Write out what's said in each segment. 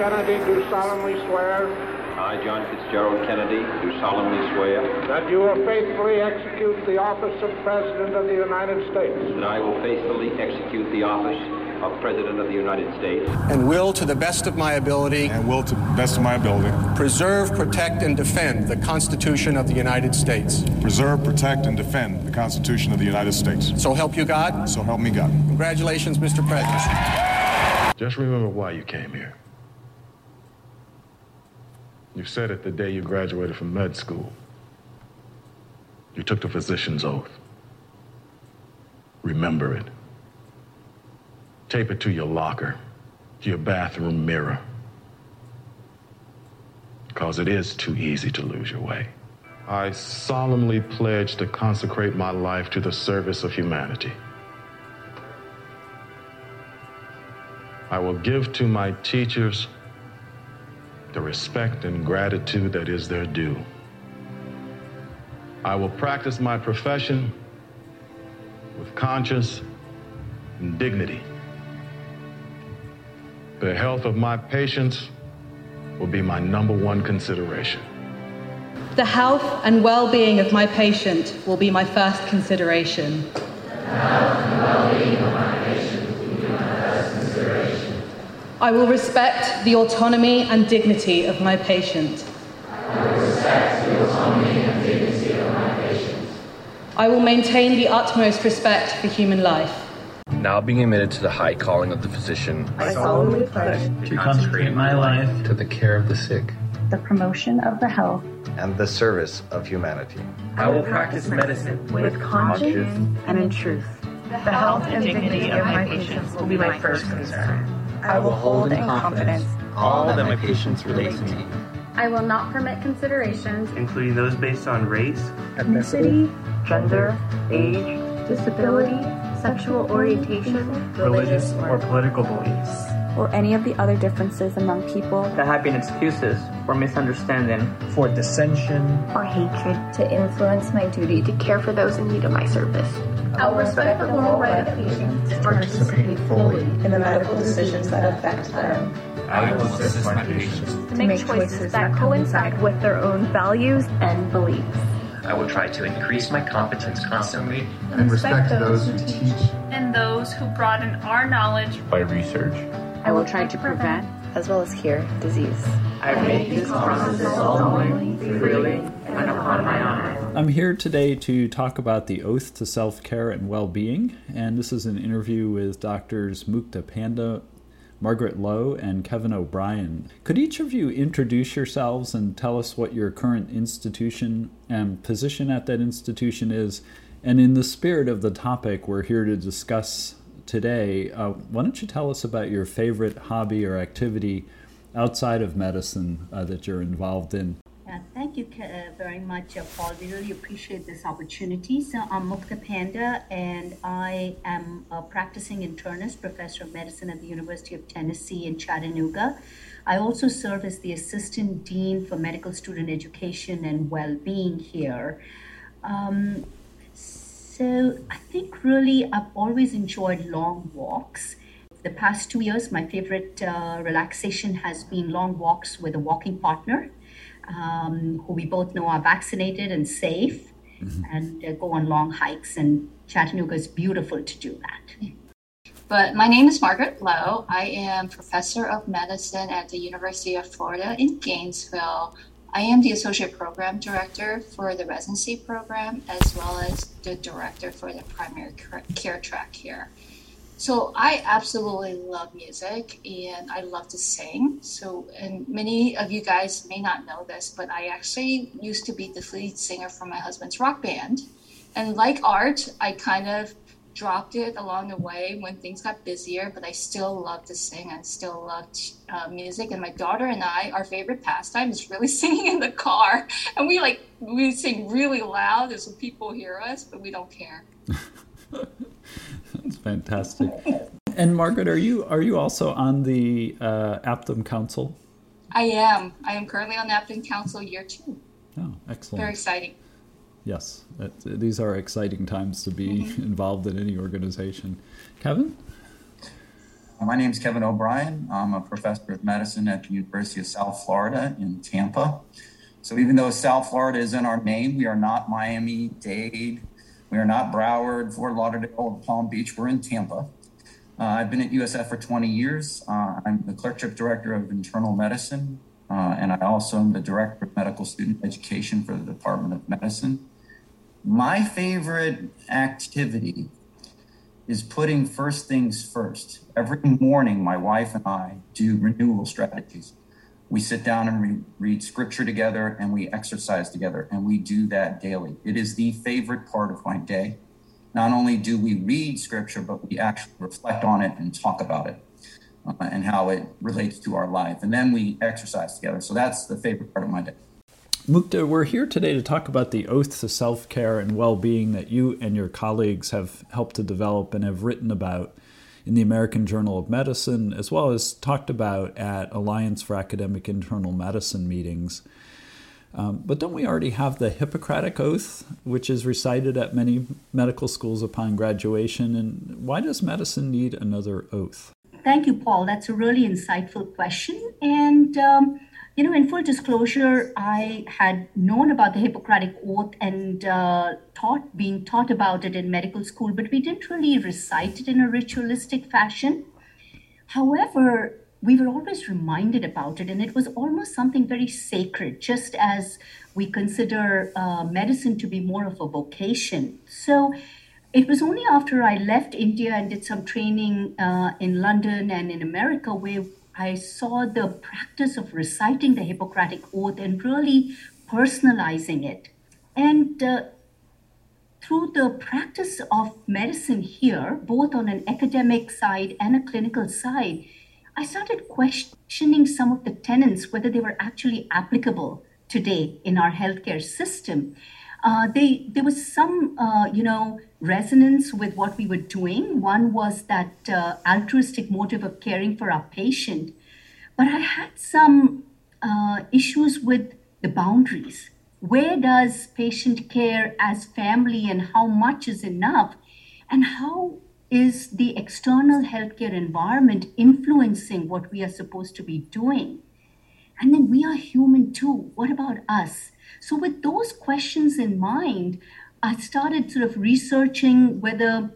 Kennedy, do solemnly swear I, John Fitzgerald Kennedy, do solemnly swear that you will faithfully execute the office of President of the United States that I will faithfully execute the office of President of the United States and will, to the best of my ability, and will, to the best of my ability, preserve, protect, and defend the Constitution of the United States. preserve, protect, and defend the Constitution of the United States. So help you God. So help me God. Congratulations, Mr. President. Just remember why you came here. You said it the day you graduated from med school. You took the physician's oath. Remember it. Tape it to your locker, to your bathroom mirror. Because it is too easy to lose your way. I solemnly pledge to consecrate my life to the service of humanity. I will give to my teachers the respect and gratitude that is their due. I will practice my profession with conscience and dignity. The health of my patients will be my number one consideration. The health and well being of my patient will be my first consideration. I will respect the autonomy and dignity of my patient. I will respect the autonomy and dignity of my patient. I will maintain the utmost respect for human life. Now being admitted to the high calling of the physician, I solemnly pledge to consecrate my life to the care of the sick, the promotion of the health and the service of humanity. I will practice medicine with conscience and in truth. The health and dignity of my patients will be my first concern. I will hold in confidence all that my patients relate to me, I will not permit considerations, including those based on race, ethnicity, gender, age, disability, sexual orientation, religious or political beliefs, or any of the other differences among people that have been excuses for misunderstanding, for dissension, or hatred, to influence my duty to care for those in need of my service. I will respect the moral right of patients to participate fully in the medical decisions that affect them. I will assist my patients to make choices that coincide with their own values and beliefs. I will try to increase my competence constantly and respect those who teach and those who broaden our knowledge by research. I will try to prevent as well as cure disease. I make these promises solemnly, freely, and upon my honor. I'm here today to talk about the oath to self care and well being, and this is an interview with doctors Mukta Panda, Margaret Lo, and Kevin O'Brien. Could each of you introduce yourselves and tell us what your current institution and position at that institution is? And in the spirit of the topic we're here to discuss today, uh, why don't you tell us about your favorite hobby or activity outside of medicine uh, that you're involved in? Uh, thank you uh, very much, uh, Paul. We really appreciate this opportunity. So, I'm Mukta Panda, and I am a practicing internist, professor of medicine at the University of Tennessee in Chattanooga. I also serve as the assistant dean for medical student education and well being here. Um, so, I think really I've always enjoyed long walks. The past two years, my favorite uh, relaxation has been long walks with a walking partner um, who we both know are vaccinated and safe, mm-hmm. and uh, go on long hikes. And Chattanooga is beautiful to do that. But my name is Margaret Lo. I am professor of medicine at the University of Florida in Gainesville. I am the associate program director for the residency program as well as the director for the primary care track here. So I absolutely love music and I love to sing. So, and many of you guys may not know this, but I actually used to be the lead singer for my husband's rock band. And like art, I kind of dropped it along the way when things got busier, but I still love to sing and still love uh, music. And my daughter and I, our favorite pastime is really singing in the car. And we like, we sing really loud so people hear us, but we don't care. That's fantastic. And Margaret, are you are you also on the uh, APDIM Council? I am. I am currently on the APDIM Council year two. Oh, excellent. Very exciting. Yes, these are exciting times to be mm-hmm. involved in any organization. Kevin? My name is Kevin O'Brien. I'm a professor of medicine at the University of South Florida in Tampa. So even though South Florida is in our name, we are not Miami Dade, we are not Broward, Fort Lauderdale, or Palm Beach. We're in Tampa. Uh, I've been at USF for 20 years. Uh, I'm the clerkship director of internal medicine, uh, and I also am the director of medical student education for the Department of Medicine. My favorite activity is putting first things first. Every morning, my wife and I do renewal strategies. We sit down and re- read scripture together and we exercise together, and we do that daily. It is the favorite part of my day. Not only do we read scripture, but we actually reflect on it and talk about it uh, and how it relates to our life. And then we exercise together. So that's the favorite part of my day. Mukta, we're here today to talk about the oath to self care and well being that you and your colleagues have helped to develop and have written about in the American Journal of Medicine, as well as talked about at Alliance for Academic Internal Medicine meetings. Um, but don't we already have the Hippocratic Oath, which is recited at many medical schools upon graduation? And why does medicine need another oath? Thank you, Paul. That's a really insightful question. And um, you know, in full disclosure, I had known about the Hippocratic Oath and uh, taught, being taught about it in medical school, but we didn't really recite it in a ritualistic fashion. However, we were always reminded about it, and it was almost something very sacred, just as we consider uh, medicine to be more of a vocation. So it was only after I left India and did some training uh, in London and in America where I saw the practice of reciting the Hippocratic Oath and really personalizing it. And uh, through the practice of medicine here, both on an academic side and a clinical side, I started questioning some of the tenets, whether they were actually applicable today in our healthcare system. Uh, they, there was some, uh, you know, resonance with what we were doing. One was that uh, altruistic motive of caring for our patient. But I had some uh, issues with the boundaries. Where does patient care as family and how much is enough? And how is the external healthcare environment influencing what we are supposed to be doing? And then we are human too. What about us? So, with those questions in mind, I started sort of researching whether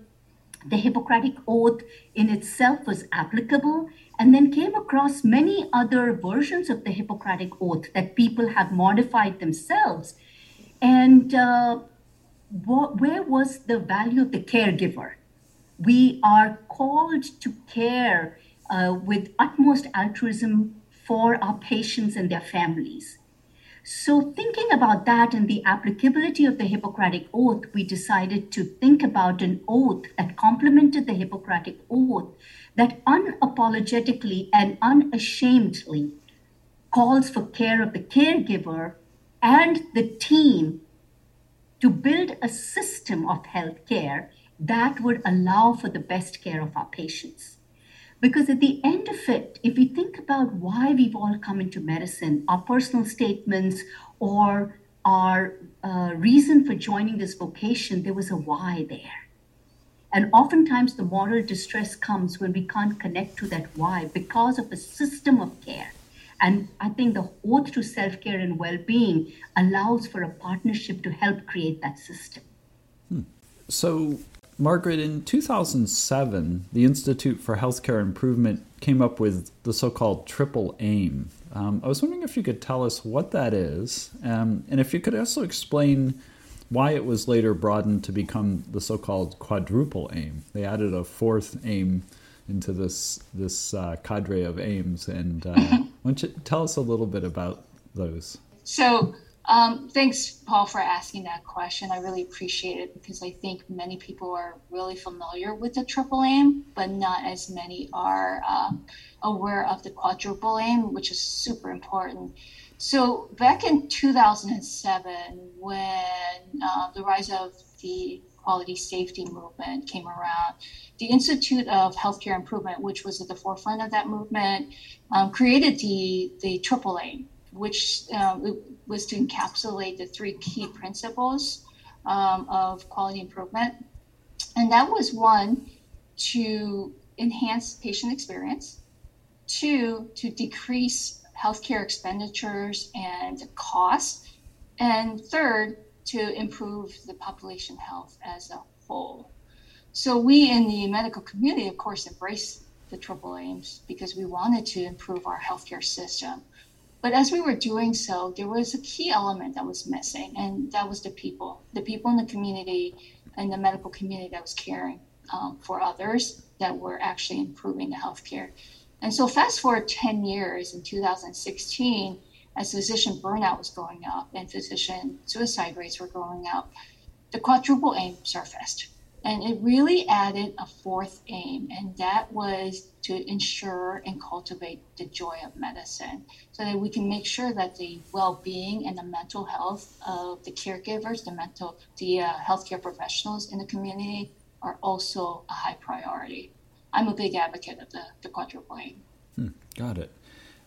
the Hippocratic Oath in itself was applicable, and then came across many other versions of the Hippocratic Oath that people have modified themselves. And uh, wh- where was the value of the caregiver? We are called to care uh, with utmost altruism for our patients and their families. So, thinking about that and the applicability of the Hippocratic Oath, we decided to think about an oath that complemented the Hippocratic Oath that unapologetically and unashamedly calls for care of the caregiver and the team to build a system of healthcare that would allow for the best care of our patients. Because at the end of it, if we think about why we've all come into medicine, our personal statements or our uh, reason for joining this vocation, there was a why there. And oftentimes the moral distress comes when we can't connect to that why because of a system of care. And I think the oath to self care and well being allows for a partnership to help create that system. Hmm. So, Margaret, in 2007, the Institute for Healthcare Improvement came up with the so called triple aim. Um, I was wondering if you could tell us what that is, um, and if you could also explain why it was later broadened to become the so called quadruple aim. They added a fourth aim into this, this uh, cadre of aims, and uh, why don't you tell us a little bit about those? So, um, thanks, Paul, for asking that question. I really appreciate it because I think many people are really familiar with the triple aim, but not as many are um, aware of the quadruple aim, which is super important. So, back in 2007, when uh, the rise of the quality safety movement came around, the Institute of Healthcare Improvement, which was at the forefront of that movement, um, created the, the triple aim, which um, was to encapsulate the three key principles um, of quality improvement. And that was one, to enhance patient experience, two, to decrease healthcare expenditures and costs, and third, to improve the population health as a whole. So we in the medical community, of course, embrace the triple aims because we wanted to improve our healthcare system. But as we were doing so, there was a key element that was missing, and that was the people, the people in the community and the medical community that was caring um, for others that were actually improving the healthcare. And so, fast forward 10 years in 2016, as physician burnout was going up and physician suicide rates were going up, the quadruple aim surfaced. And it really added a fourth aim, and that was to ensure and cultivate the joy of medicine so that we can make sure that the well-being and the mental health of the caregivers, the mental, the uh, healthcare professionals in the community are also a high priority. I'm a big advocate of the, the quadruple aim. Hmm, got it.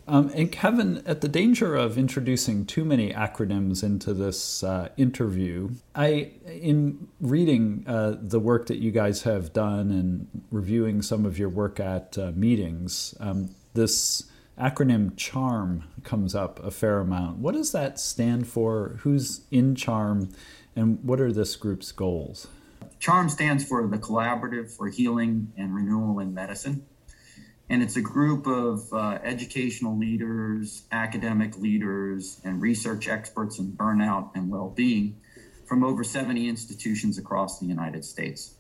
Um, and Kevin, at the danger of introducing too many acronyms into this uh, interview, I, in reading uh, the work that you guys have done and reviewing some of your work at uh, meetings, um, this acronym CHARM comes up a fair amount. What does that stand for? Who's in CHARM, and what are this group's goals? CHARM stands for the Collaborative for Healing and Renewal in Medicine. And it's a group of uh, educational leaders, academic leaders, and research experts in burnout and well being from over 70 institutions across the United States.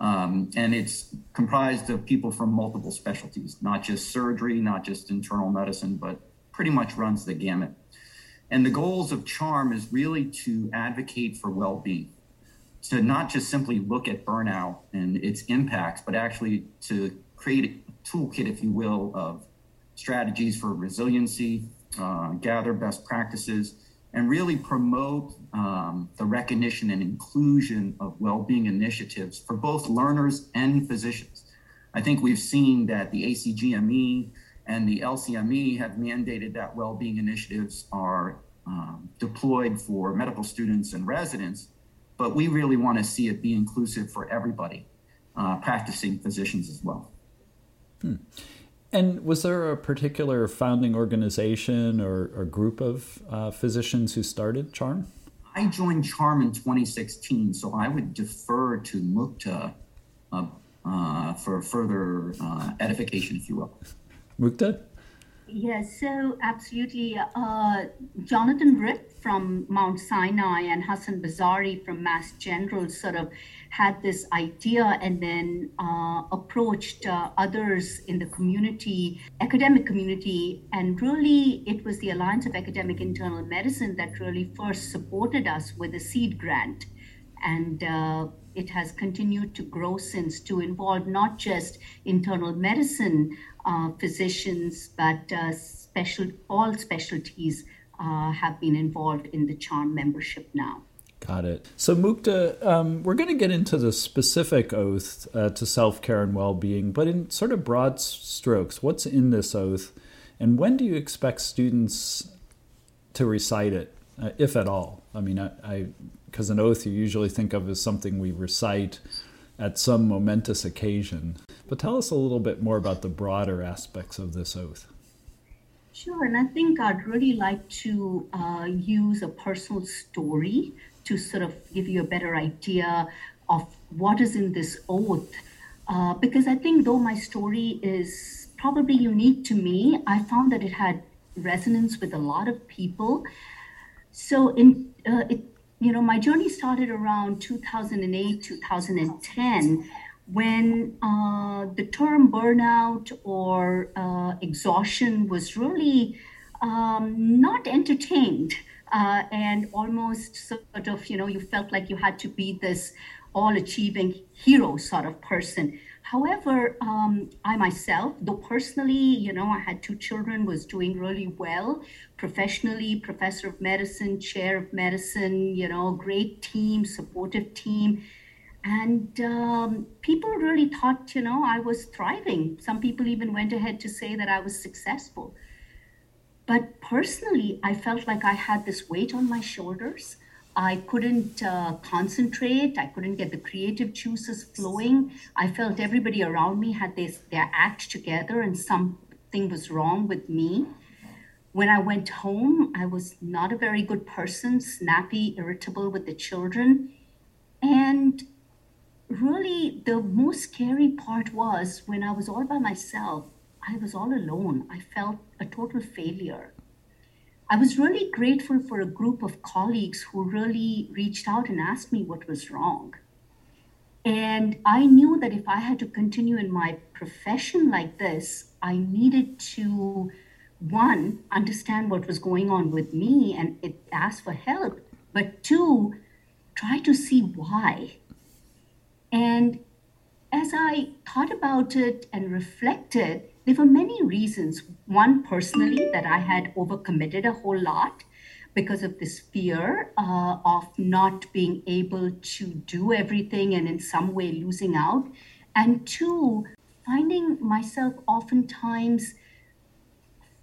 Um, and it's comprised of people from multiple specialties, not just surgery, not just internal medicine, but pretty much runs the gamut. And the goals of CHARM is really to advocate for well being, to not just simply look at burnout and its impacts, but actually to create a toolkit, if you will, of strategies for resiliency, uh, gather best practices, and really promote um, the recognition and inclusion of well-being initiatives for both learners and physicians. I think we've seen that the ACGME and the LCME have mandated that well-being initiatives are um, deployed for medical students and residents, but we really want to see it be inclusive for everybody, uh, practicing physicians as well. Hmm. And was there a particular founding organization or, or group of uh, physicians who started CHARM? I joined CHARM in 2016, so I would defer to Mukta uh, uh, for further uh, edification, if you will. Mukta? Yes, so absolutely. Uh, Jonathan Ripp from Mount Sinai and Hasan Bazari from Mass General sort of had this idea and then uh, approached uh, others in the community, academic community, and really it was the Alliance of Academic Internal Medicine that really first supported us with a seed grant. And uh, it has continued to grow since to involve not just internal medicine uh, physicians, but uh, special all specialties uh, have been involved in the CHARM membership now. Got it. So, Mukta, um, we're going to get into the specific oath uh, to self care and well being, but in sort of broad strokes, what's in this oath, and when do you expect students to recite it, uh, if at all? I mean, I because an oath you usually think of as something we recite at some momentous occasion. But tell us a little bit more about the broader aspects of this oath. Sure, and I think I'd really like to uh, use a personal story to sort of give you a better idea of what is in this oath. Uh, because I think, though my story is probably unique to me, I found that it had resonance with a lot of people. So, in uh, it, you know, my journey started around 2008, 2010, when uh, the term burnout or uh, exhaustion was really um, not entertained uh, and almost sort of, you know, you felt like you had to be this all achieving hero sort of person. However, um, I myself, though personally, you know, I had two children, was doing really well professionally, professor of medicine, chair of medicine, you know, great team, supportive team. And um, people really thought, you know, I was thriving. Some people even went ahead to say that I was successful. But personally, I felt like I had this weight on my shoulders. I couldn't uh, concentrate. I couldn't get the creative juices flowing. I felt everybody around me had this, their act together and something was wrong with me. When I went home, I was not a very good person, snappy, irritable with the children. And really, the most scary part was when I was all by myself, I was all alone. I felt a total failure. I was really grateful for a group of colleagues who really reached out and asked me what was wrong. And I knew that if I had to continue in my profession like this, I needed to, one, understand what was going on with me and it ask for help, but two, try to see why. And as I thought about it and reflected, there were many reasons. One, personally, that I had overcommitted a whole lot because of this fear uh, of not being able to do everything and in some way losing out. And two, finding myself oftentimes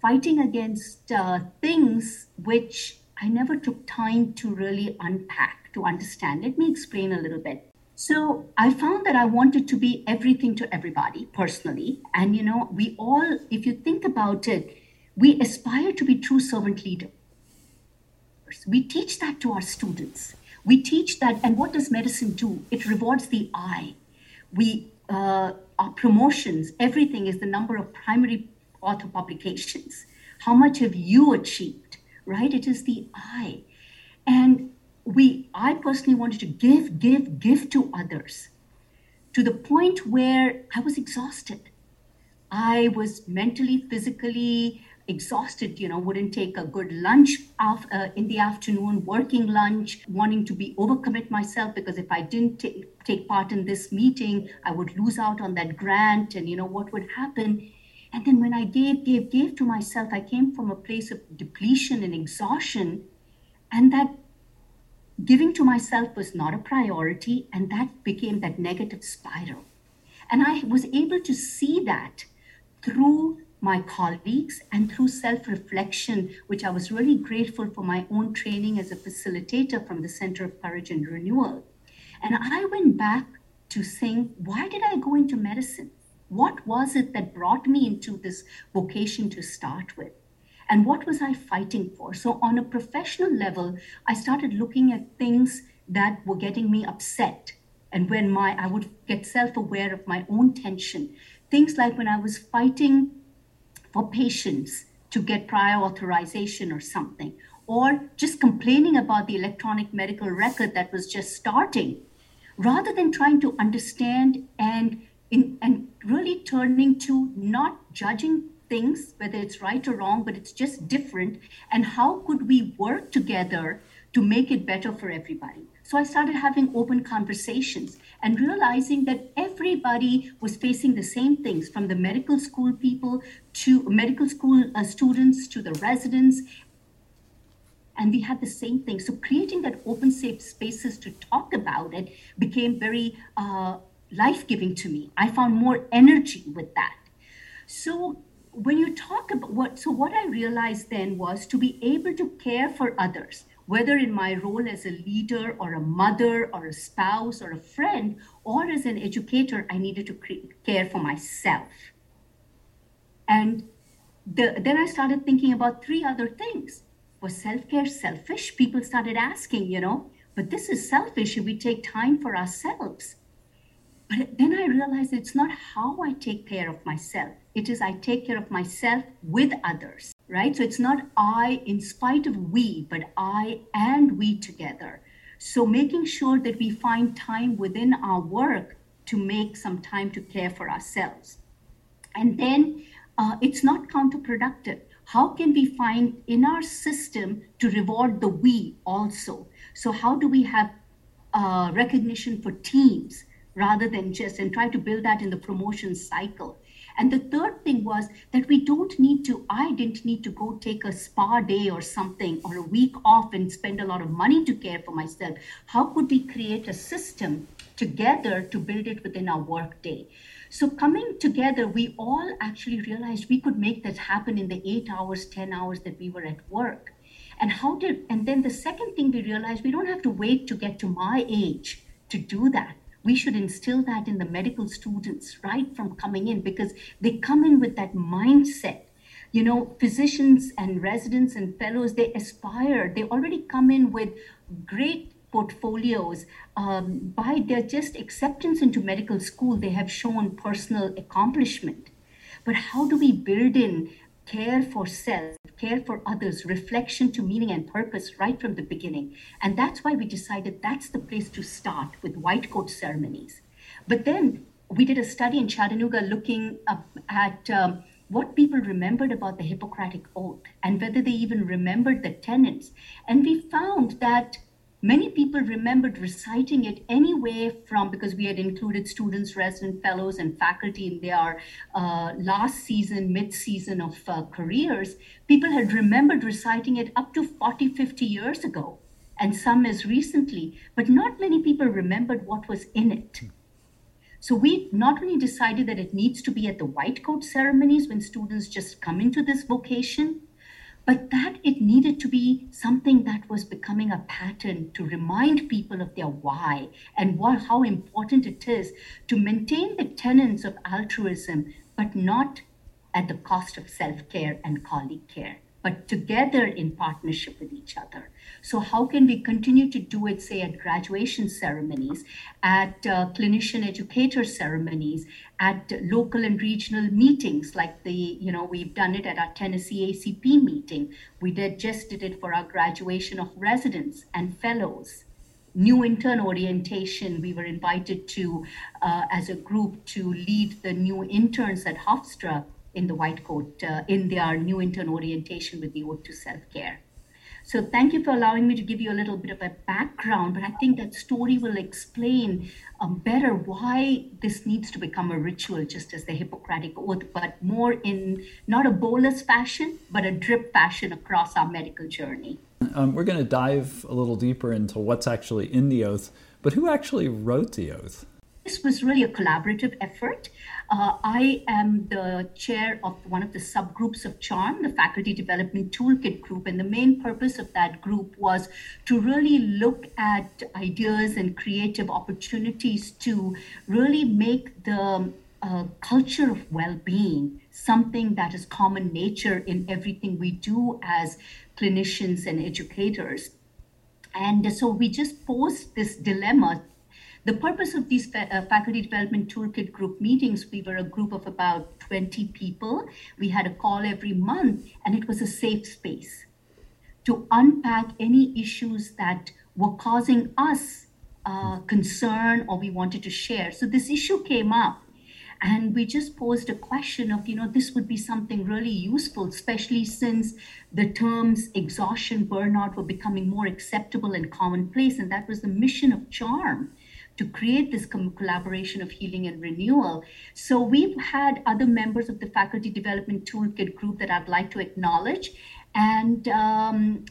fighting against uh, things which I never took time to really unpack, to understand. Let me explain a little bit. So I found that I wanted to be everything to everybody personally. And, you know, we all, if you think about it, we aspire to be true servant leaders. We teach that to our students. We teach that, and what does medicine do? It rewards the I. We, uh, our promotions, everything is the number of primary author publications. How much have you achieved, right? It is the I. And we i personally wanted to give give give to others to the point where i was exhausted. I was mentally physically exhausted you know wouldn't take a good lunch uh, in the afternoon working lunch wanting to be overcommit myself because if i didn't t- take part in this meeting i would lose out on that grant and you know what would happen. And then when i gave gave gave to myself i came from a place of depletion and exhaustion. And that giving to myself was not a priority, and that became that negative spiral. And I was able to see that through my colleagues and through self reflection, which I was really grateful for my own training as a facilitator from the Center of Courage and Renewal. And I went back to saying, why did I go into medicine? What was it that brought me into this vocation to start with? And what was I fighting for? So, on a professional level, I started looking at things that were getting me upset. And when my I would get self-aware of my own tension, things like when I was fighting for patients to get prior authorization or something, or just complaining about the electronic medical record that was just starting, rather than trying to understand and in, and really turning to not judging things, whether it's right or wrong, but it's just different. And how could we work together to make it better for everybody? So I started having open conversations and realizing that everybody was facing the same things from the medical school people to medical school uh, students to the residents. And we had the same thing. So creating that open, safe spaces to talk about it became very uh, life giving to me. I found more energy with that. So when you talk about what, so what I realized then was to be able to care for others, whether in my role as a leader or a mother or a spouse or a friend or as an educator, I needed to care for myself. And the, then I started thinking about three other things. Was self care selfish? People started asking, you know, but this is selfish if we take time for ourselves. But then I realized it's not how I take care of myself. It is I take care of myself with others, right? So it's not I in spite of we, but I and we together. So making sure that we find time within our work to make some time to care for ourselves. And then uh, it's not counterproductive. How can we find in our system to reward the we also? So, how do we have uh, recognition for teams? Rather than just and try to build that in the promotion cycle And the third thing was that we don't need to, I didn't need to go take a spa day or something or a week off and spend a lot of money to care for myself. How could we create a system together to build it within our work day? So coming together, we all actually realized we could make that happen in the eight hours, 10 hours that we were at work. And how did, and then the second thing we realized, we don't have to wait to get to my age to do that. We should instill that in the medical students right from coming in because they come in with that mindset. You know, physicians and residents and fellows, they aspire, they already come in with great portfolios. Um, by their just acceptance into medical school they have shown personal accomplishment. But how do we build in care for self, care for others, reflection to meaning and purpose right from the beginning. And that's why we decided that's the place to start with white coat ceremonies. But then we did a study in Chattanooga looking at um, what people remembered about the Hippocratic Oath and whether they even remembered the tenets. And we found that Many people remembered reciting it anyway from because we had included students, resident fellows, and faculty in their uh, last season, mid season of uh, careers. People had remembered reciting it up to 40, 50 years ago, and some as recently, but not many people remembered what was in it. So we not only decided that it needs to be at the white coat ceremonies when students just come into this vocation, but that it needed to be something that was becoming a pattern to remind people of their why and what, how important it is to maintain the tenets of altruism, but not at the cost of self care and colleague care but together in partnership with each other. So, how can we continue to do it, say, at graduation ceremonies, at uh, clinician educator ceremonies, at local and regional meetings, like the, you know, we've done it at our Tennessee ACP meeting. We did just did it for our graduation of residents and fellows. New intern orientation, we were invited to, uh, as a group, to lead the new interns at Hofstra in the white coat uh, in their new intern orientation with the Ode to Self Care. So thank you for allowing me to give you a little bit of a background, but I think that story will explain um, better why this needs to become a ritual, just as the Hippocratic Oath, but more in not a bolus fashion, but a drip fashion across our medical journey. Um, we're going to dive a little deeper into what's actually in the oath, but who actually wrote the oath? This was really a collaborative effort. Uh, I am the chair of one of the subgroups of CHARM, the Faculty Development Toolkit Group. And the main purpose of that group was to really look at ideas and creative opportunities to really make the uh, culture of well being something that is common nature in everything we do as clinicians and educators. And so we just posed this dilemma the purpose of these uh, faculty development toolkit group meetings, we were a group of about 20 people. We had a call every month, and it was a safe space to unpack any issues that were causing us uh, concern or we wanted to share. So this issue came up. And we just posed a question of, you know, this would be something really useful, especially since the terms exhaustion, burnout were becoming more acceptable and commonplace. And that was the mission of CHARM to create this collaboration of healing and renewal. So we've had other members of the Faculty Development Toolkit group that I'd like to acknowledge. And um,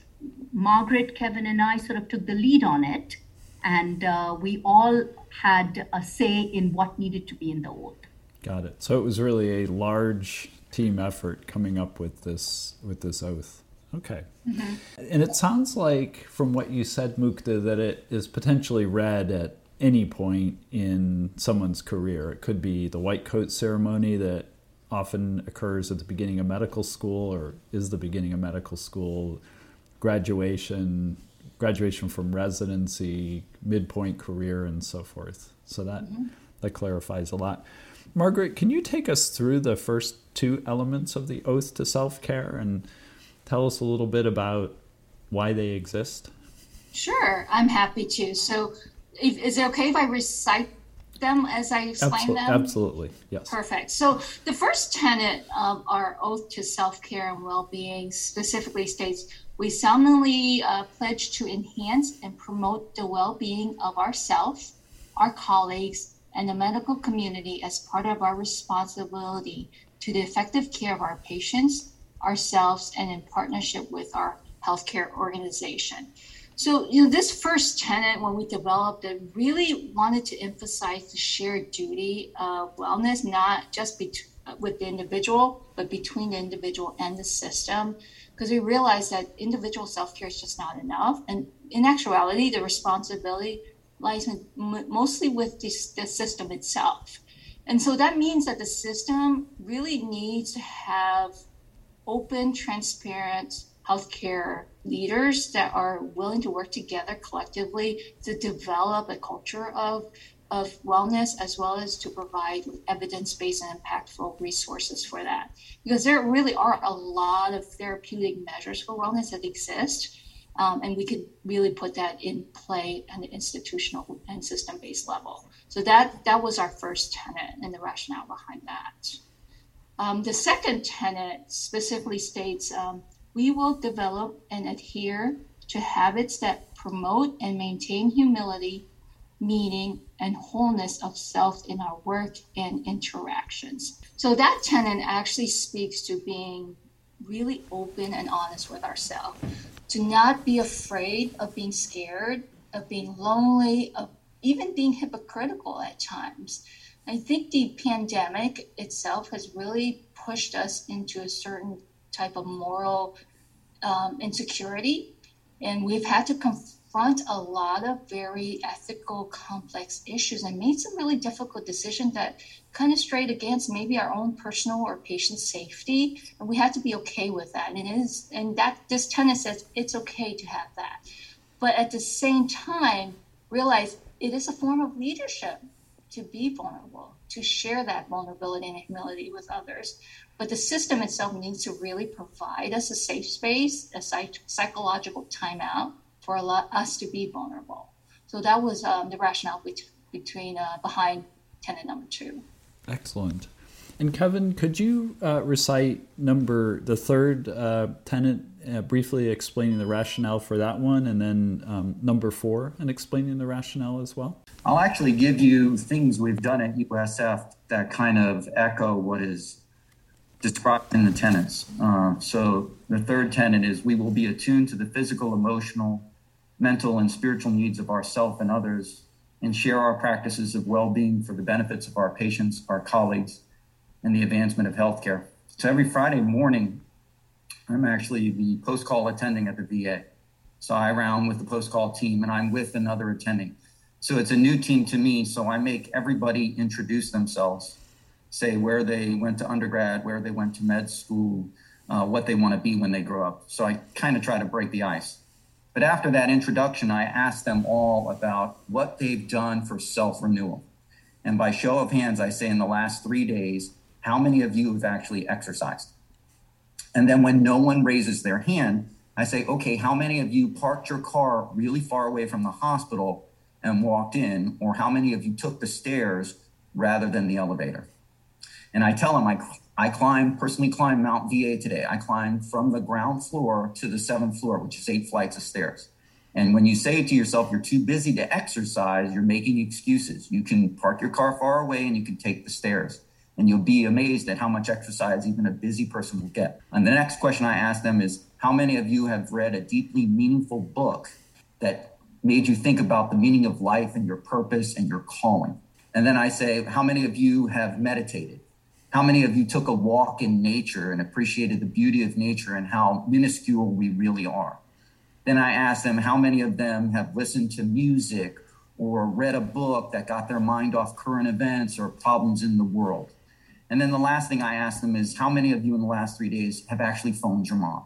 Margaret, Kevin, and I sort of took the lead on it. And uh, we all had a say in what needed to be in the oath. Got it. So it was really a large team effort coming up with this with this oath. Okay. Mm-hmm. And it sounds like, from what you said, Mukta, that it is potentially read at any point in someone's career. It could be the white coat ceremony that often occurs at the beginning of medical school or is the beginning of medical school, graduation, graduation from residency, midpoint career, and so forth. So that mm-hmm. that clarifies a lot. Margaret, can you take us through the first two elements of the oath to self care and tell us a little bit about why they exist? Sure, I'm happy to. So, is it okay if I recite them as I explain them? Absolutely, yes. Perfect. So the first tenet of our oath to self-care and well-being specifically states, we solemnly uh, pledge to enhance and promote the well-being of ourselves, our colleagues, and the medical community as part of our responsibility to the effective care of our patients, ourselves, and in partnership with our healthcare organization. So, you know, this first tenet, when we developed it, really wanted to emphasize the shared duty of wellness, not just between with the individual, but between the individual and the system, because we realized that individual self care is just not enough. And in actuality, the responsibility lies in, mostly with the, the system itself. And so that means that the system really needs to have open, transparent healthcare leaders that are willing to work together collectively to develop a culture of of wellness as well as to provide evidence-based and impactful resources for that. Because there really are a lot of therapeutic measures for wellness that exist um, and we could really put that in play at the institutional and system-based level. So that that was our first tenet and the rationale behind that. Um, the second tenet specifically states um, we will develop and adhere to habits that promote and maintain humility meaning, and wholeness of self in our work and interactions. So that tenet actually speaks to being really open and honest with ourselves, to not be afraid of being scared, of being lonely, of even being hypocritical at times. I think the pandemic itself has really pushed us into a certain type of moral um, insecurity, and we've had to confront a lot of very ethical, complex issues and made some really difficult decisions that kind of strayed against maybe our own personal or patient safety. And we had to be okay with that. And it is, and that this tenet says it's okay to have that. But at the same time, realize it is a form of leadership to be vulnerable, to share that vulnerability and humility with others. But the system itself needs to really provide us a safe space, a psych- psychological timeout for us to be vulnerable. So that was um, the rationale between uh, behind tenant number two. Excellent. And Kevin, could you uh, recite number the third uh, tenet, uh, briefly explaining the rationale for that one, and then um, number four, and explaining the rationale as well? I'll actually give you things we've done at USF that kind of echo what is described in the tenets. Uh, so the third tenet is we will be attuned to the physical, emotional, mental and spiritual needs of ourself and others, and share our practices of well being for the benefits of our patients, our colleagues, and the advancement of healthcare. So every Friday morning, I'm actually the post call attending at the VA. So I round with the post call team and I'm with another attending. So it's a new team to me. So I make everybody introduce themselves, say where they went to undergrad, where they went to med school, uh, what they want to be when they grow up. So I kind of try to break the ice. But after that introduction, I asked them all about what they've done for self renewal. And by show of hands, I say in the last three days, how many of you have actually exercised? And then when no one raises their hand, I say, okay, how many of you parked your car really far away from the hospital and walked in? Or how many of you took the stairs rather than the elevator? And I tell them I I climbed, personally climbed Mount VA today. I climbed from the ground floor to the seventh floor, which is eight flights of stairs. And when you say to yourself, you're too busy to exercise, you're making excuses. You can park your car far away and you can take the stairs. And you'll be amazed at how much exercise even a busy person will get. And the next question I ask them is How many of you have read a deeply meaningful book that made you think about the meaning of life and your purpose and your calling? And then I say, How many of you have meditated? How many of you took a walk in nature and appreciated the beauty of nature and how minuscule we really are? Then I asked them how many of them have listened to music or read a book that got their mind off current events or problems in the world. And then the last thing I asked them is how many of you in the last three days have actually phoned your mom?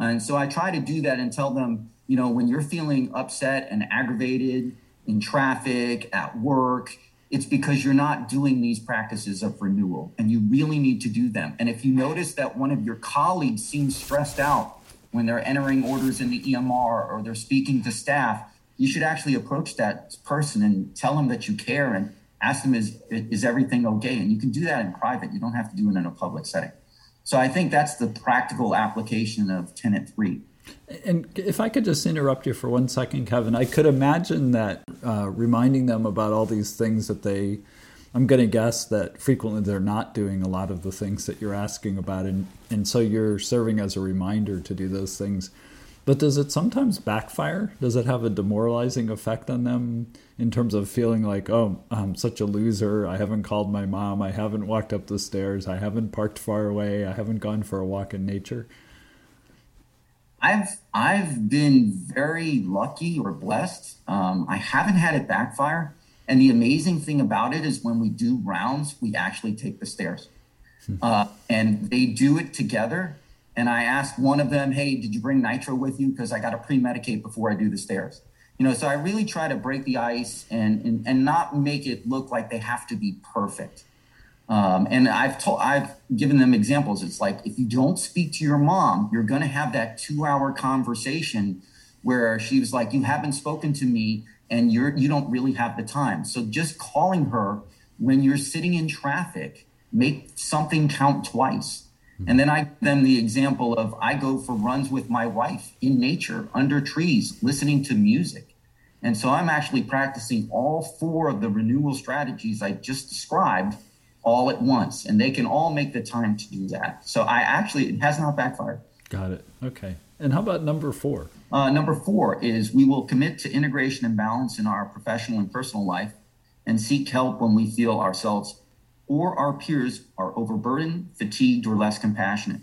And so I try to do that and tell them, you know, when you're feeling upset and aggravated in traffic, at work, it's because you're not doing these practices of renewal and you really need to do them. And if you notice that one of your colleagues seems stressed out when they're entering orders in the EMR or they're speaking to staff, you should actually approach that person and tell them that you care and ask them, is, is everything okay? And you can do that in private. You don't have to do it in a public setting. So I think that's the practical application of tenet three. And if I could just interrupt you for one second, Kevin, I could imagine that uh, reminding them about all these things that they, I'm going to guess that frequently they're not doing a lot of the things that you're asking about. And, and so you're serving as a reminder to do those things. But does it sometimes backfire? Does it have a demoralizing effect on them in terms of feeling like, oh, I'm such a loser. I haven't called my mom. I haven't walked up the stairs. I haven't parked far away. I haven't gone for a walk in nature. I've I've been very lucky or blessed. Um, I haven't had it backfire. And the amazing thing about it is when we do rounds, we actually take the stairs, hmm. uh, and they do it together. And I asked one of them, "Hey, did you bring nitro with you? Because I got to pre-medicate before I do the stairs." You know, so I really try to break the ice and and, and not make it look like they have to be perfect. Um, and I've told, I've given them examples. It's like if you don't speak to your mom, you're going to have that two-hour conversation where she was like, "You haven't spoken to me, and you're you don't really have the time." So just calling her when you're sitting in traffic, make something count twice. Mm-hmm. And then I give them the example of I go for runs with my wife in nature, under trees, listening to music. And so I'm actually practicing all four of the renewal strategies I just described all at once, and they can all make the time to do that. So I actually, it has not backfired. Got it. Okay. And how about number four? Uh, number four is we will commit to integration and balance in our professional and personal life and seek help when we feel ourselves or our peers are overburdened, fatigued, or less compassionate.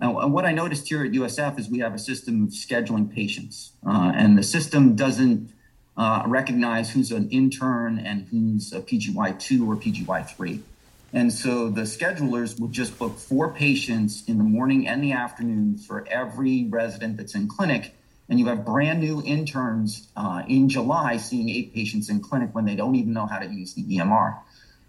Now, what I noticed here at USF is we have a system of scheduling patients, uh, and the system doesn't uh, recognize who's an intern and who's a PGY2 or PGY3. And so the schedulers will just book four patients in the morning and the afternoon for every resident that's in clinic. And you have brand new interns uh, in July seeing eight patients in clinic when they don't even know how to use the EMR.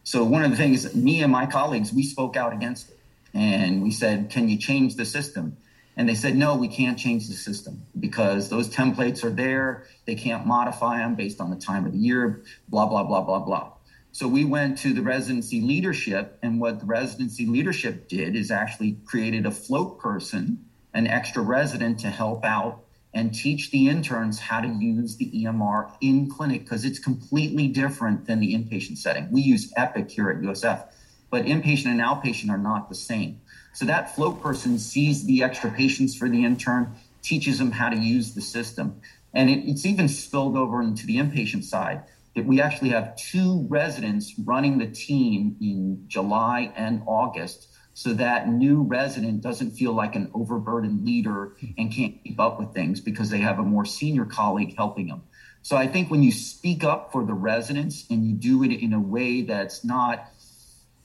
So one of the things, me and my colleagues, we spoke out against it. And we said, can you change the system? And they said, no, we can't change the system because those templates are there. They can't modify them based on the time of the year, blah, blah, blah, blah, blah. So we went to the residency leadership, and what the residency leadership did is actually created a float person, an extra resident to help out and teach the interns how to use the EMR in clinic because it's completely different than the inpatient setting. We use Epic here at USF, but inpatient and outpatient are not the same. So that float person sees the extra patients for the intern, teaches them how to use the system. And it, it's even spilled over into the inpatient side that we actually have two residents running the team in July and August so that new resident doesn't feel like an overburdened leader and can't keep up with things because they have a more senior colleague helping them. So I think when you speak up for the residents and you do it in a way that's not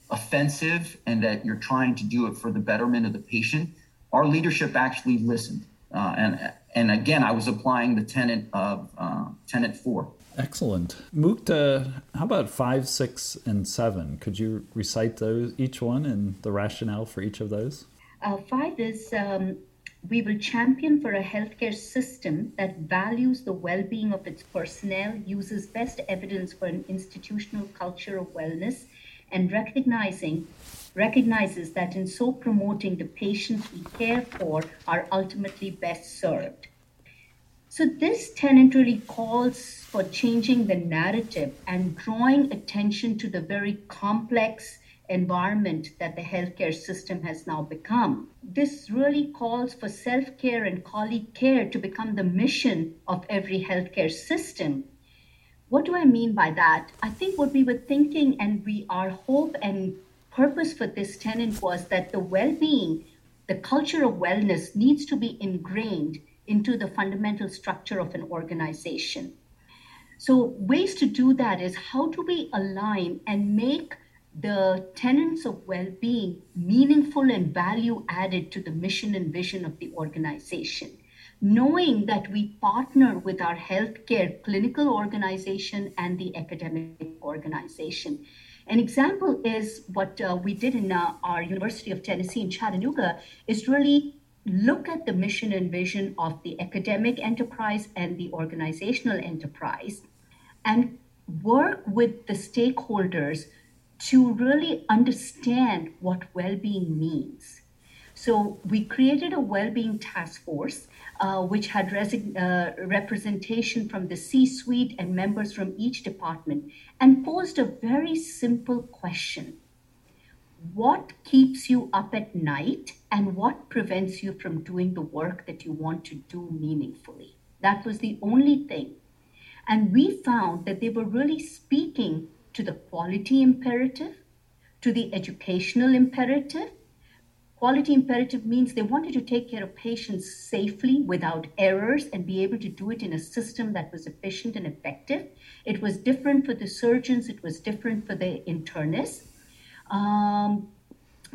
offensive and that you're trying to do it for the betterment of the patient, our leadership actually listened. Uh, and and again, I was applying the tenet of uh, tenet four. Excellent. Mukta, how about five, six, and seven? Could you recite those, each one, and the rationale for each of those? Uh, five is um, we will champion for a healthcare system that values the well being of its personnel, uses best evidence for an institutional culture of wellness, and recognizing recognizes that in so promoting the patients we care for are ultimately best served. So this tenet really calls for changing the narrative and drawing attention to the very complex environment that the healthcare system has now become. This really calls for self care and colleague care to become the mission of every healthcare system. What do I mean by that? I think what we were thinking and we our hope and purpose for this tenet was that the well-being, the culture of wellness needs to be ingrained into the fundamental structure of an organization. So, ways to do that is how do we align and make the tenets of well being meaningful and value added to the mission and vision of the organization? Knowing that we partner with our healthcare clinical organization and the academic organization. An example is what uh, we did in uh, our University of Tennessee in Chattanooga is really look at the mission and vision of the academic enterprise and the organizational enterprise and work with the stakeholders to really understand what well being means. So we created a well-being task force, uh, which had resi- uh, representation from the C-suite and members from each department, and posed a very simple question: What keeps you up at night, and what prevents you from doing the work that you want to do meaningfully? That was the only thing. And we found that they were really speaking to the quality imperative, to the educational imperative. Quality imperative means they wanted to take care of patients safely without errors and be able to do it in a system that was efficient and effective. It was different for the surgeons, it was different for the internists. Um,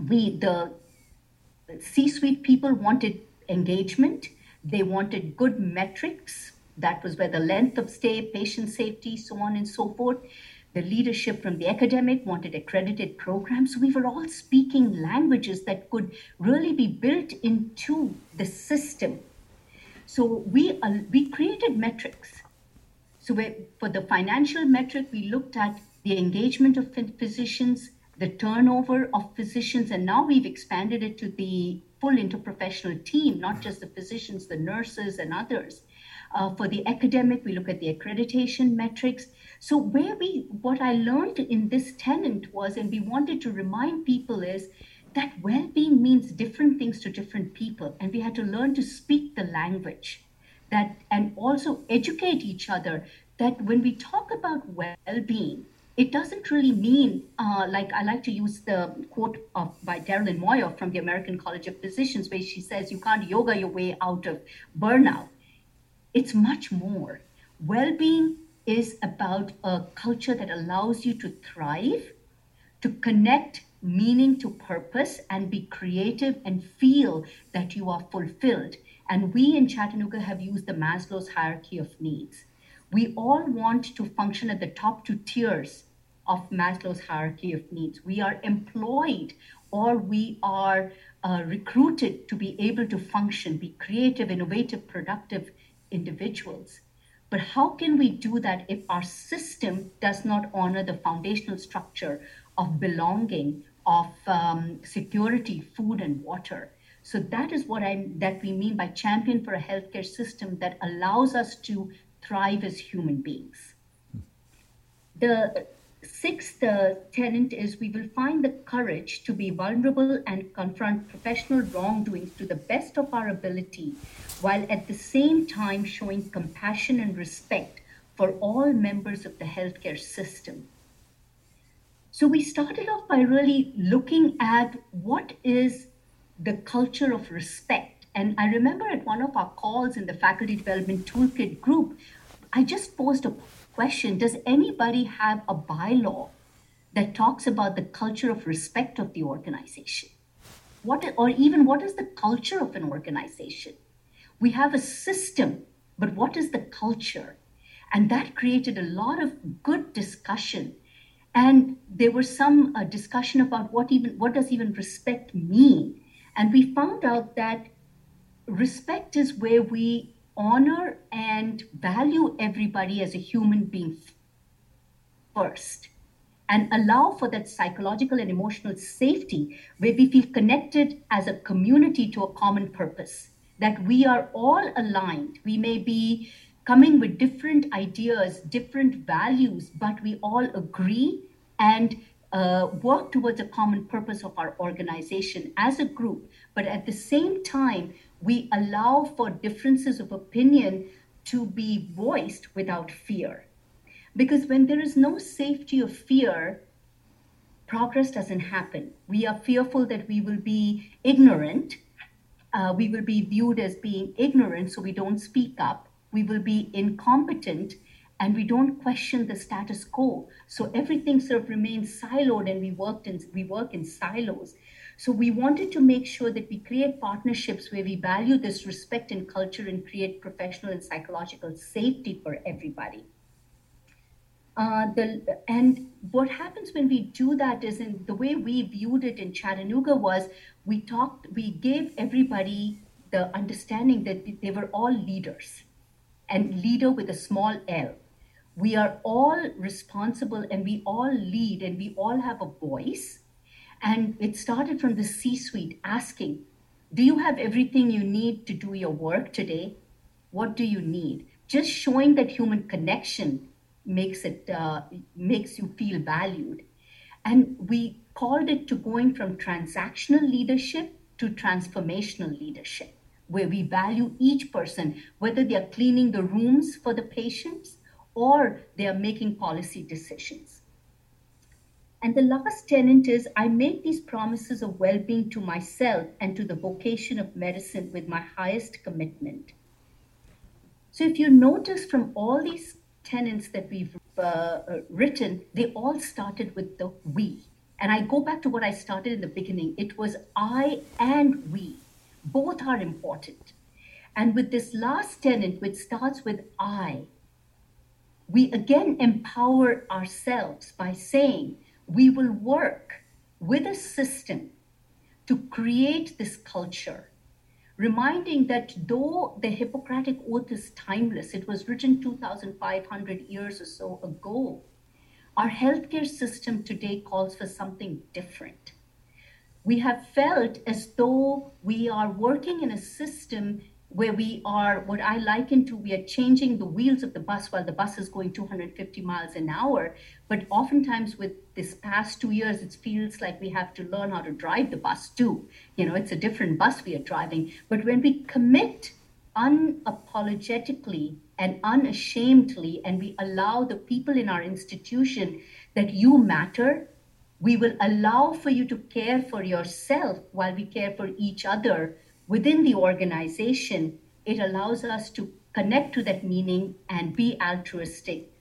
we, the C suite people wanted engagement, they wanted good metrics. That was where the length of stay, patient safety, so on and so forth. The leadership from the academic wanted accredited programs. So we were all speaking languages that could really be built into the system. So we, uh, we created metrics. So for the financial metric, we looked at the engagement of physicians, the turnover of physicians, and now we've expanded it to the full interprofessional team, not just the physicians, the nurses, and others. Uh, for the academic, we look at the accreditation metrics. So where we, what I learned in this tenant was, and we wanted to remind people is that well-being means different things to different people, and we had to learn to speak the language that, and also educate each other that when we talk about well-being, it doesn't really mean uh, like I like to use the quote of by Darilyn Moyer from the American College of Physicians, where she says you can't yoga your way out of burnout. It's much more. Well-being is about a culture that allows you to thrive, to connect meaning to purpose, and be creative and feel that you are fulfilled. And we in Chattanooga have used the Maslow's hierarchy of needs. We all want to function at the top two tiers of Maslow's hierarchy of needs. We are employed or we are uh, recruited to be able to function, be creative, innovative, productive individuals. But how can we do that if our system does not honor the foundational structure of belonging, of um, security, food, and water? So that is what I that we mean by champion for a healthcare system that allows us to thrive as human beings. The sixth uh, tenant is we will find the courage to be vulnerable and confront professional wrongdoings to the best of our ability, while at the same time showing compassion and respect for all members of the healthcare system. So we started off by really looking at what is the culture of respect. And I remember at one of our calls in the Faculty Development Toolkit group, I just posed a question Does anybody have a bylaw that talks about the culture of respect of the organization? What, or even what is the culture of an organization? We have a system, but what is the culture? And that created a lot of good discussion. And there was some uh, discussion about what even what does even respect mean? And we found out that respect is where we honor and value everybody as a human being first and allow for that psychological and emotional safety where we feel connected as a community to a common purpose that we are all aligned. We may be coming with different ideas different values but we all agree and uh, work towards a common purpose of our organization as a group. But at the same time we allow for differences of opinion to be voiced without fear. Because when there is no safety of fear, progress doesn't happen. We are fearful that we will be ignorant. Uh, we will be viewed as being ignorant, so we don't speak up. We will be incompetent and we don't question the status quo. So everything sort of remains siloed and we worked in we work in silos. So we wanted to make sure that we create partnerships where we value this respect and culture and create professional and psychological safety for everybody. Uh, the, and what happens when we do that is in the way we viewed it in Chattanooga was we talked, we gave everybody the understanding that they were all leaders and leader with a small L. We are all responsible and we all lead and we all have a voice and it started from the C suite asking, Do you have everything you need to do your work today? What do you need? Just showing that human connection makes it uh, makes you feel valued. And we called it to going from transactional leadership to transformational leadership, where we value each person, whether they are cleaning the rooms for the patients or they are making policy decisions. And the last tenant is I make these promises of well being to myself and to the vocation of medicine with my highest commitment. So, if you notice from all these tenants that we've uh, uh, written, they all started with the we. And I go back to what I started in the beginning it was I and we. Both are important. And with this last tenant, which starts with I, we again empower ourselves by saying we will work with a system to create this culture, reminding that though the Hippocratic Oath is timeless, it was written 2,500 years or so ago, our healthcare system today calls for something different. We have felt as though we are working in a system where we are, what I liken to, we are changing the wheels of the bus while the bus is going 250 miles an hour. But oftentimes, with this past two years, it feels like we have to learn how to drive the bus too. You know, it's a different bus we are driving. But when we commit unapologetically and unashamedly, and we allow the people in our institution that you matter, we will allow for you to care for yourself while we care for each other within the organization. It allows us to connect to that meaning and be altruistic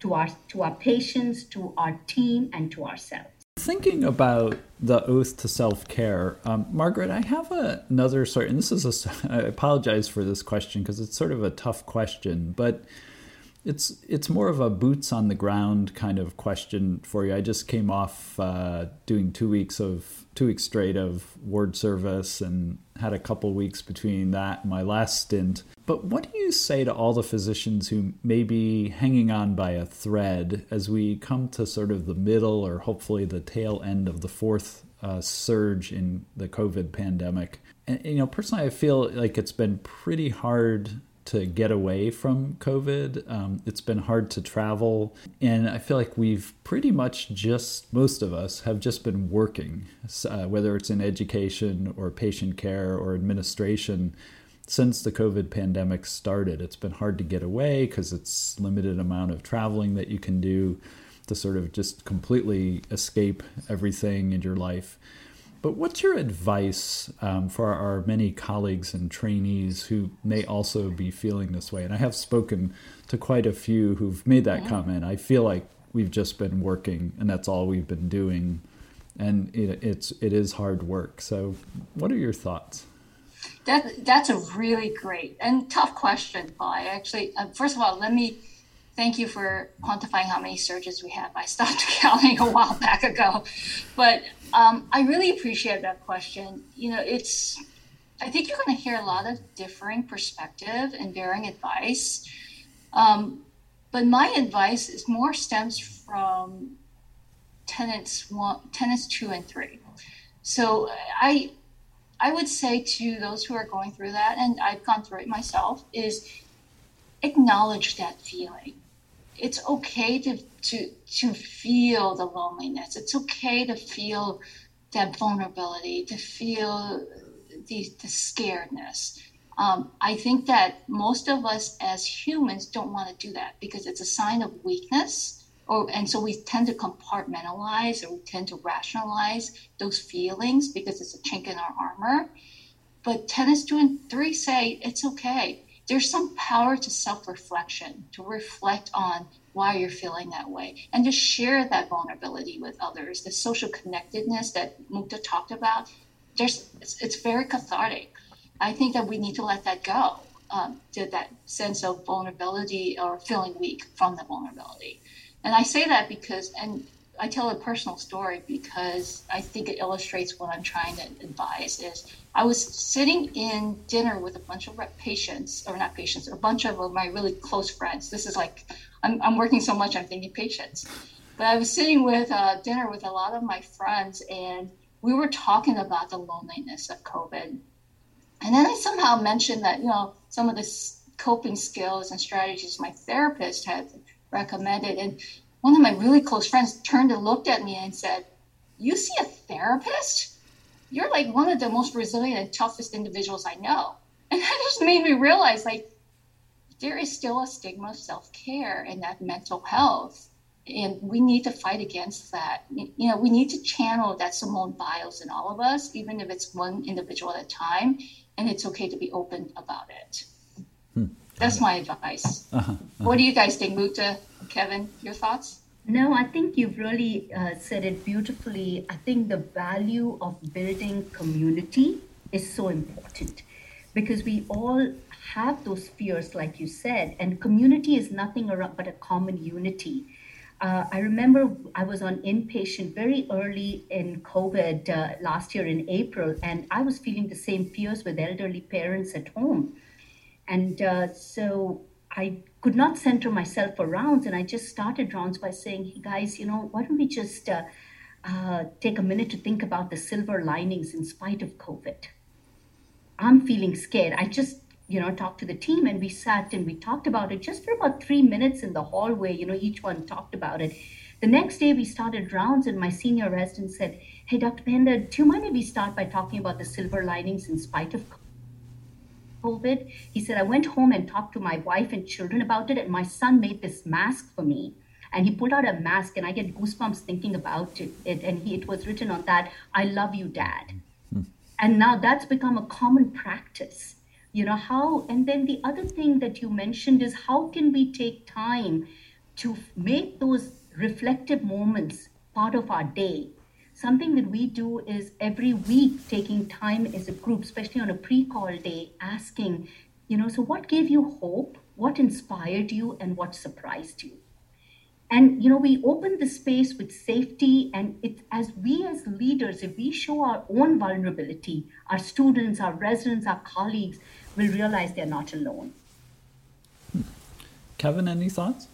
to our to our patients, to our team, and to ourselves. Thinking about the oath to self care, um, Margaret, I have a, another sort, and this is a. I apologize for this question because it's sort of a tough question, but it's it's more of a boots on the ground kind of question for you. I just came off uh, doing two weeks of two weeks straight of ward service and had a couple weeks between that and my last stint. But what do you say to all the physicians who may be hanging on by a thread as we come to sort of the middle or hopefully the tail end of the fourth uh, surge in the COVID pandemic? And, you know, personally, I feel like it's been pretty hard to get away from COVID. Um, it's been hard to travel. And I feel like we've pretty much just, most of us have just been working, uh, whether it's in education or patient care or administration. Since the COVID pandemic started, it's been hard to get away because it's limited amount of traveling that you can do to sort of just completely escape everything in your life. But what's your advice um, for our many colleagues and trainees who may also be feeling this way? And I have spoken to quite a few who've made that comment. I feel like we've just been working, and that's all we've been doing, and it, it's it is hard work. So, what are your thoughts? That that's a really great and tough question, Paul. I actually, uh, first of all, let me thank you for quantifying how many surges we have. I stopped counting a while back ago, but um, I really appreciate that question. You know, it's I think you're going to hear a lot of differing perspective and varying advice. Um, but my advice is more stems from tenants one, tenants two and three. So I I would say to those who are going through that, and I've gone through it myself, is acknowledge that feeling it's okay to to to feel the loneliness. It's okay to feel that vulnerability, to feel the the scaredness. Um, I think that most of us as humans don't want to do that because it's a sign of weakness, or and so we tend to compartmentalize or we tend to rationalize those feelings because it's a chink in our armor. But tenants two and three say it's okay there's some power to self reflection, to reflect on why you're feeling that way, and to share that vulnerability with others. The social connectedness that Mukta talked about, there's, it's, it's very cathartic. I think that we need to let that go, um, to that sense of vulnerability or feeling weak from the vulnerability. And I say that because, and I tell a personal story because I think it illustrates what I'm trying to advise is I was sitting in dinner with a bunch of patients, or not patients, a bunch of my really close friends. This is like, I'm, I'm working so much, I'm thinking patients. But I was sitting with uh, dinner with a lot of my friends, and we were talking about the loneliness of COVID. And then I somehow mentioned that, you know, some of the coping skills and strategies my therapist had recommended. And one of my really close friends turned and looked at me and said, You see a therapist? You're like one of the most resilient and toughest individuals I know. And that just made me realize like there is still a stigma of self-care and that mental health and we need to fight against that you know we need to channel that simone biles in all of us even if it's one individual at a time and it's okay to be open about it. That's my advice uh-huh. Uh-huh. what do you guys think Mukta, kevin your thoughts no, I think you've really uh, said it beautifully. I think the value of building community is so important because we all have those fears, like you said, and community is nothing but a common unity. Uh, I remember I was on inpatient very early in COVID uh, last year in April, and I was feeling the same fears with elderly parents at home. And uh, so I could not center myself for rounds, and I just started rounds by saying, hey guys, you know, why don't we just uh, uh, take a minute to think about the silver linings in spite of COVID? I'm feeling scared. I just you know talked to the team and we sat and we talked about it just for about three minutes in the hallway you know each one talked about it the next day we started rounds and my senior resident said hey dr panda do you mind if we start by talking about the silver linings in spite of covid he said i went home and talked to my wife and children about it and my son made this mask for me. And he pulled out a mask and i get goosebumps thinking about it, it and he, it was written on that i love you dad. Hmm. and now that's become a common practice. You know how and then the other thing that you mentioned is how can we take time to make those reflective moments part of our day something that we do is every week taking time as a group especially on a pre-call day asking you know so what gave you hope what inspired you and what surprised you and you know we open the space with safety and it as we as leaders if we show our own vulnerability our students our residents our colleagues will realize they're not alone. Kevin, any thoughts?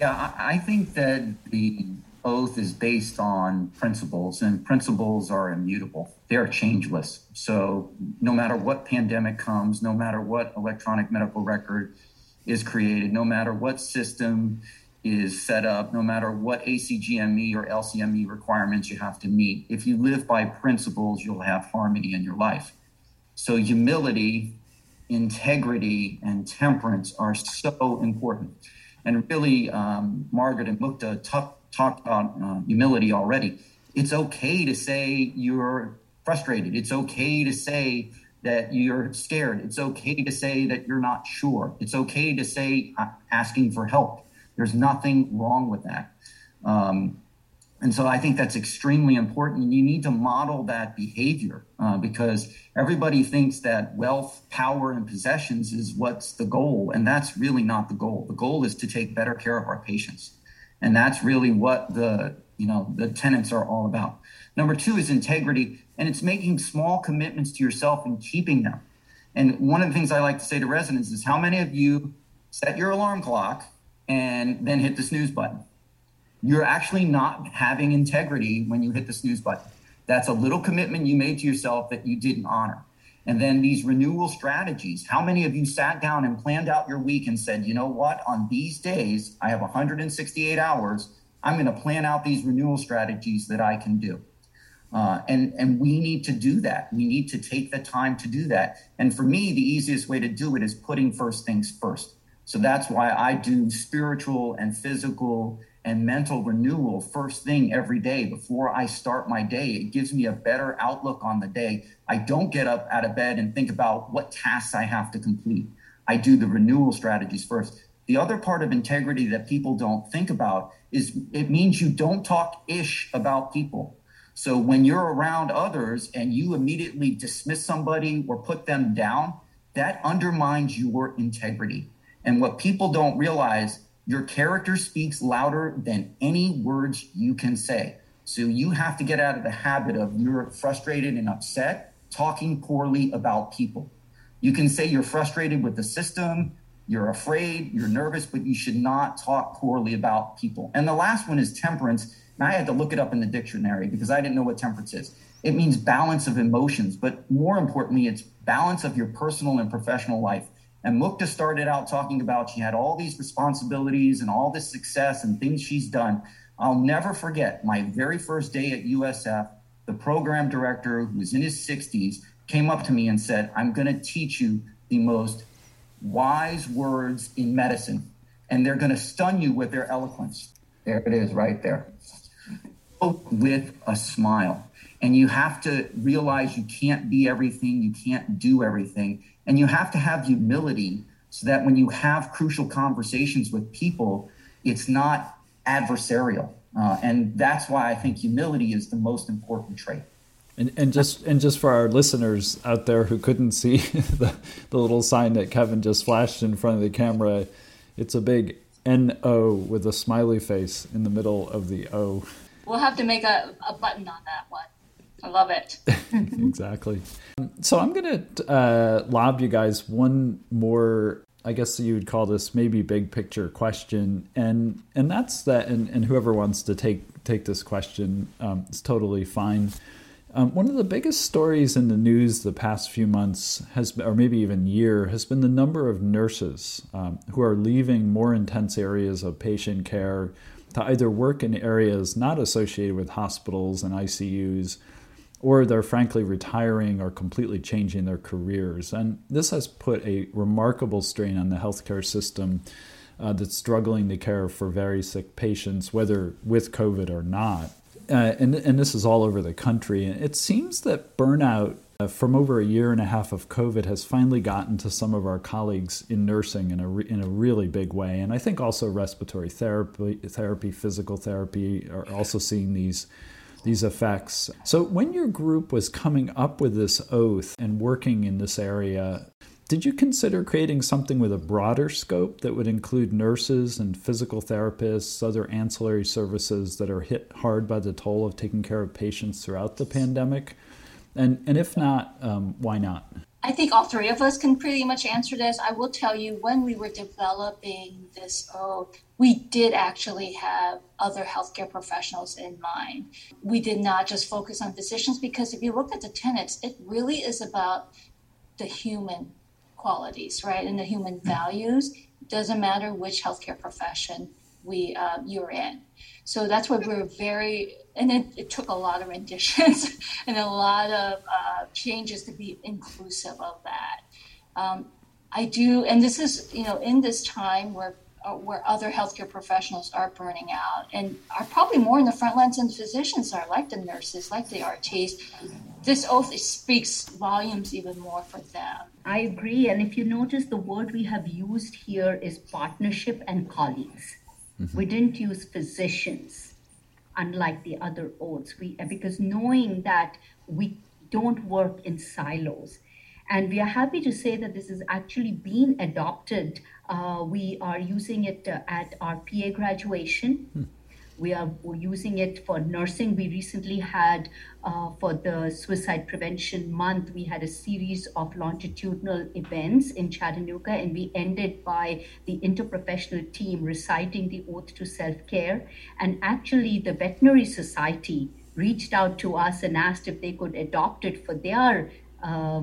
Yeah, I think that the oath is based on principles, and principles are immutable. They are changeless. So, no matter what pandemic comes, no matter what electronic medical record is created, no matter what system is set up, no matter what ACGME or LCME requirements you have to meet, if you live by principles, you'll have harmony in your life. So, humility, integrity, and temperance are so important. And really, um, Margaret and Mukta talked about uh, humility already. It's okay to say you're frustrated. It's okay to say that you're scared. It's okay to say that you're not sure. It's okay to say uh, asking for help. There's nothing wrong with that. Um, and so I think that's extremely important. You need to model that behavior uh, because everybody thinks that wealth, power, and possessions is what's the goal. And that's really not the goal. The goal is to take better care of our patients. And that's really what the, you know, the tenants are all about. Number two is integrity, and it's making small commitments to yourself and keeping them. And one of the things I like to say to residents is how many of you set your alarm clock and then hit the snooze button? you're actually not having integrity when you hit the snooze button. That's a little commitment you made to yourself that you didn't honor. And then these renewal strategies. How many of you sat down and planned out your week and said, you know what, on these days, I have 168 hours. I'm going to plan out these renewal strategies that I can do. Uh, and, and we need to do that. We need to take the time to do that. And for me, the easiest way to do it is putting first things first. So that's why I do spiritual and physical and mental renewal first thing every day before I start my day. It gives me a better outlook on the day. I don't get up out of bed and think about what tasks I have to complete. I do the renewal strategies first. The other part of integrity that people don't think about is it means you don't talk ish about people. So when you're around others and you immediately dismiss somebody or put them down, that undermines your integrity. And what people don't realize your character speaks louder than any words you can say. So you have to get out of the habit of you're frustrated and upset talking poorly about people. You can say you're frustrated with the system, you're afraid, you're nervous, but you should not talk poorly about people. And the last one is temperance. And I had to look it up in the dictionary because I didn't know what temperance is. It means balance of emotions, but more importantly, it's balance of your personal and professional life. And Mukta started out talking about she had all these responsibilities and all this success and things she's done. I'll never forget my very first day at USF, the program director, who was in his 60s, came up to me and said, I'm going to teach you the most wise words in medicine, and they're going to stun you with their eloquence. There it is, right there. With a smile. And you have to realize you can't be everything, you can't do everything, and you have to have humility so that when you have crucial conversations with people, it's not adversarial. Uh, and that's why I think humility is the most important trait. And, and just and just for our listeners out there who couldn't see the, the little sign that Kevin just flashed in front of the camera, it's a big N O with a smiley face in the middle of the O. We'll have to make a, a button on that one. I love it. exactly. So I'm going to uh, lob you guys one more. I guess you would call this maybe big picture question, and and that's that. And, and whoever wants to take take this question um, is totally fine. Um, one of the biggest stories in the news the past few months has, or maybe even year, has been the number of nurses um, who are leaving more intense areas of patient care to either work in areas not associated with hospitals and ICUs, or they're frankly retiring or completely changing their careers. And this has put a remarkable strain on the healthcare system uh, that's struggling to care for very sick patients, whether with COVID or not uh, and and this is all over the country. And it seems that burnout uh, from over a year and a half of COVID has finally gotten to some of our colleagues in nursing in a re- in a really big way. And I think also respiratory therapy, therapy, physical therapy are also seeing these these effects. So when your group was coming up with this oath and working in this area, did you consider creating something with a broader scope that would include nurses and physical therapists, other ancillary services that are hit hard by the toll of taking care of patients throughout the pandemic? And, and if not, um, why not? I think all three of us can pretty much answer this. I will tell you, when we were developing this oath, we did actually have other healthcare professionals in mind. We did not just focus on physicians because if you look at the tenets, it really is about the human qualities, right, and the human values. Doesn't matter which healthcare profession we uh, you're in. So that's why we're very, and it, it took a lot of renditions and a lot of uh, changes to be inclusive of that. Um, I do, and this is, you know, in this time where where other healthcare professionals are burning out and are probably more in the front lines than physicians are, like the nurses, like the RTs. This oath speaks volumes even more for them. I agree. And if you notice, the word we have used here is partnership and colleagues. Mm-hmm. We didn't use physicians, unlike the other oaths. We because knowing that we don't work in silos. And we are happy to say that this has actually been adopted uh, we are using it uh, at our PA graduation. Hmm. We are using it for nursing. We recently had, uh, for the Suicide Prevention Month, we had a series of longitudinal events in Chattanooga, and we ended by the interprofessional team reciting the oath to self care. And actually, the Veterinary Society reached out to us and asked if they could adopt it for their uh,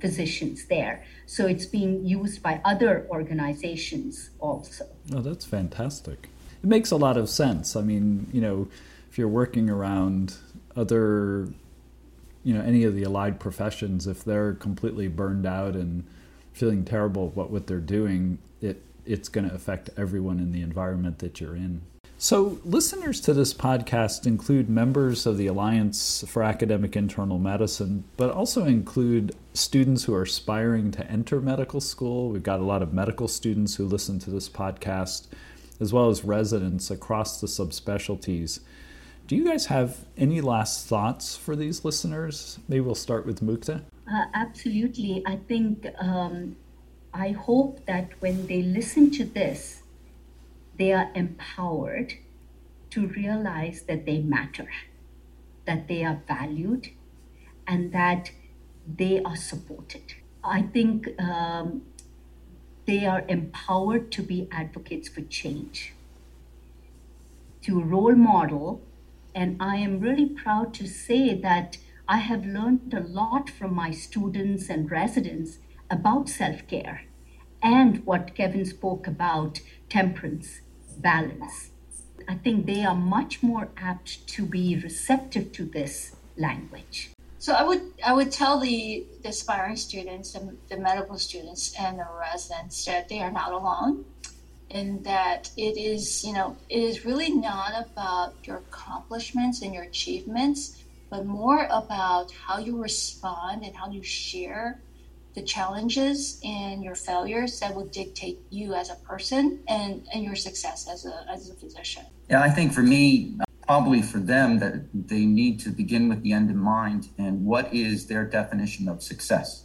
physicians there. So it's being used by other organizations also. Oh, that's fantastic. It makes a lot of sense. I mean, you know, if you're working around other, you know, any of the allied professions, if they're completely burned out and feeling terrible about what they're doing, it it's going to affect everyone in the environment that you're in. So, listeners to this podcast include members of the Alliance for Academic Internal Medicine, but also include students who are aspiring to enter medical school. We've got a lot of medical students who listen to this podcast, as well as residents across the subspecialties. Do you guys have any last thoughts for these listeners? Maybe we'll start with Mukta. Uh, absolutely. I think um, I hope that when they listen to this, they are empowered to realize that they matter, that they are valued, and that they are supported. I think um, they are empowered to be advocates for change, to role model. And I am really proud to say that I have learned a lot from my students and residents about self care and what Kevin spoke about temperance, balance. I think they are much more apt to be receptive to this language. So I would I would tell the, the aspiring students, the, the medical students, and the residents that they are not alone, and that it is you know it is really not about your accomplishments and your achievements, but more about how you respond and how you share the challenges and your failures that will dictate you as a person and, and your success as a, as a physician. Yeah, I think for me, probably for them, that they need to begin with the end in mind and what is their definition of success.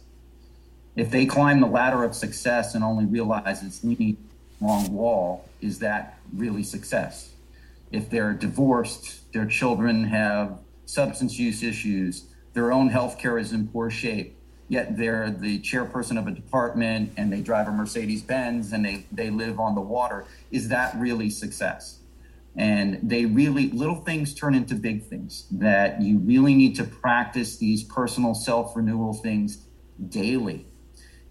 If they climb the ladder of success and only realize it's leaning long wall, is that really success? If they're divorced, their children have substance use issues, their own health care is in poor shape, yet they're the chairperson of a department and they drive a Mercedes Benz and they, they live on the water. Is that really success? And they really, little things turn into big things that you really need to practice these personal self renewal things daily.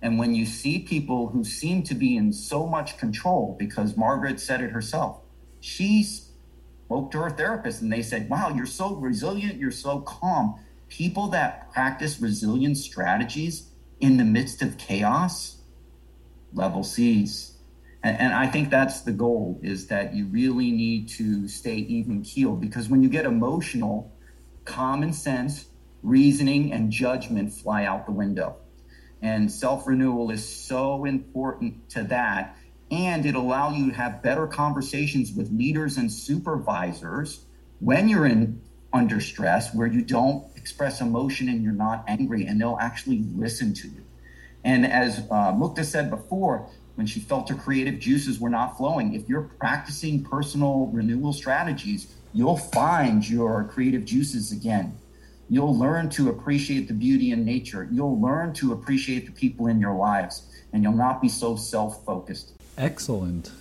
And when you see people who seem to be in so much control, because Margaret said it herself, she spoke to her therapist and they said, Wow, you're so resilient, you're so calm people that practice resilience strategies in the midst of chaos, level C's. And, and, I think that's the goal is that you really need to stay even keeled because when you get emotional, common sense, reasoning, and judgment fly out the window. And self renewal is so important to that. And it allow you to have better conversations with leaders and supervisors when you're in under stress where you don't express emotion and you're not angry, and they'll actually listen to you. And as uh, Mukta said before, when she felt her creative juices were not flowing, if you're practicing personal renewal strategies, you'll find your creative juices again. You'll learn to appreciate the beauty in nature. You'll learn to appreciate the people in your lives, and you'll not be so self focused. Excellent.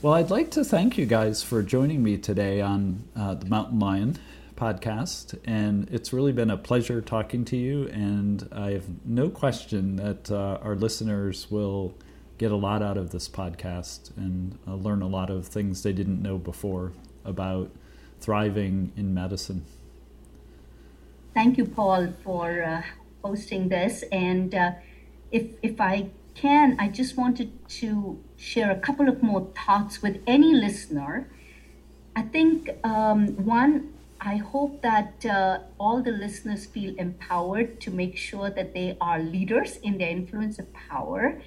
Well, I'd like to thank you guys for joining me today on uh, the Mountain Lion podcast, and it's really been a pleasure talking to you. And I have no question that uh, our listeners will get a lot out of this podcast and uh, learn a lot of things they didn't know before about thriving in medicine. Thank you, Paul, for uh, hosting this. And uh, if if I can, I just wanted to share a couple of more thoughts with any listener. I think um, one I hope that uh, all the listeners feel empowered to make sure that they are leaders in their influence of power.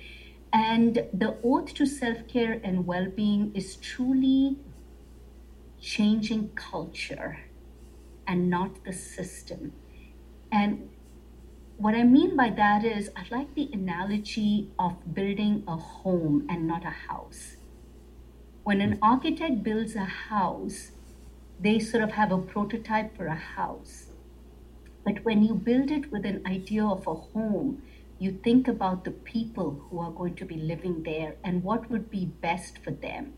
And the oath to self care and well being is truly changing culture and not the system. And what I mean by that is, I like the analogy of building a home and not a house. When an architect builds a house, they sort of have a prototype for a house. But when you build it with an idea of a home, you think about the people who are going to be living there and what would be best for them.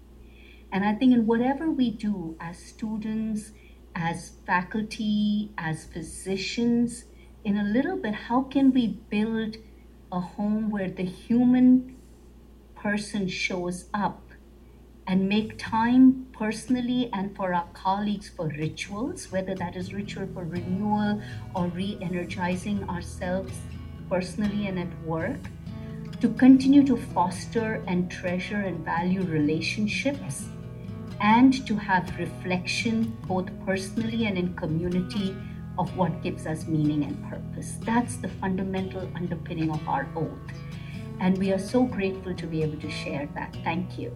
And I think in whatever we do as students, as faculty, as physicians, in a little bit, how can we build a home where the human person shows up and make time personally and for our colleagues for rituals, whether that is ritual for renewal or re energizing ourselves personally and at work, to continue to foster and treasure and value relationships, and to have reflection both personally and in community of what gives us meaning and purpose. That's the fundamental underpinning of our oath. And we are so grateful to be able to share that. Thank you.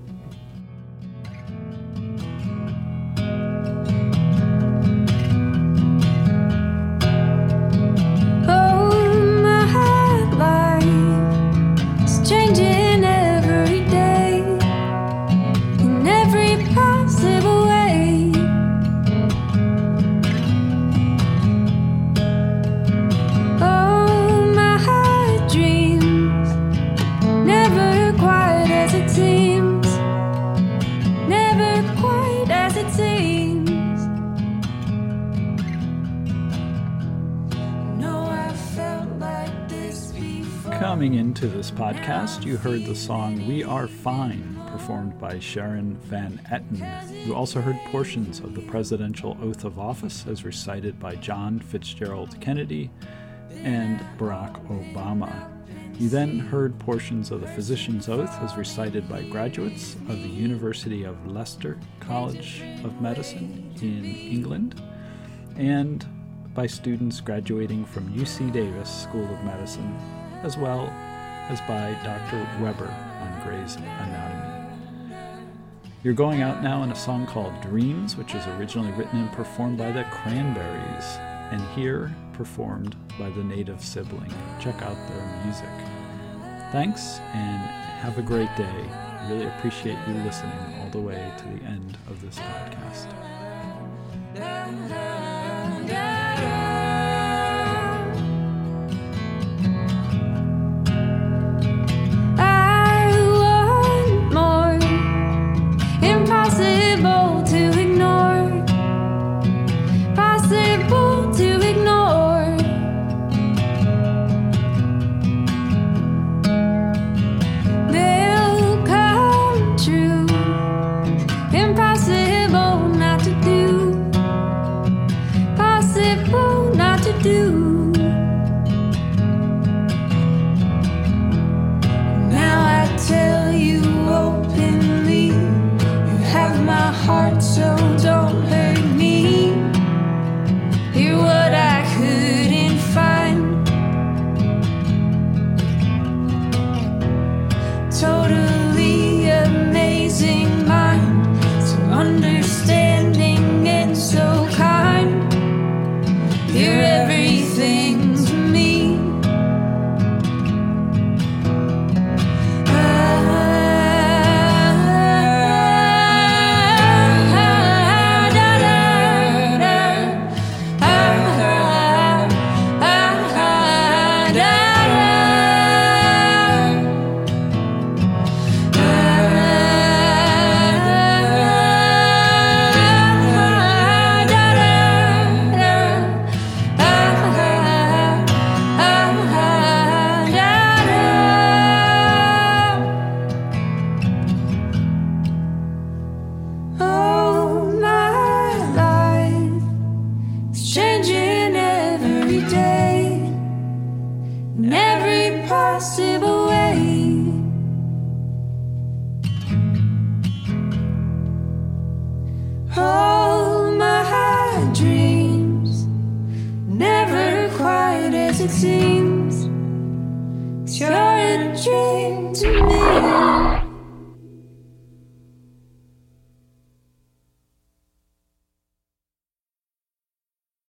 Podcast, you heard the song We Are Fine, performed by Sharon Van Etten. You also heard portions of the presidential oath of office as recited by John Fitzgerald Kennedy and Barack Obama. You then heard portions of the physician's oath as recited by graduates of the University of Leicester College of Medicine in England and by students graduating from UC Davis School of Medicine, as well as by Dr. Weber on Gray's Anatomy. You're going out now in a song called Dreams, which was originally written and performed by the Cranberries, and here performed by the Native Sibling. Check out their music. Thanks and have a great day. Really appreciate you listening all the way to the end of this podcast.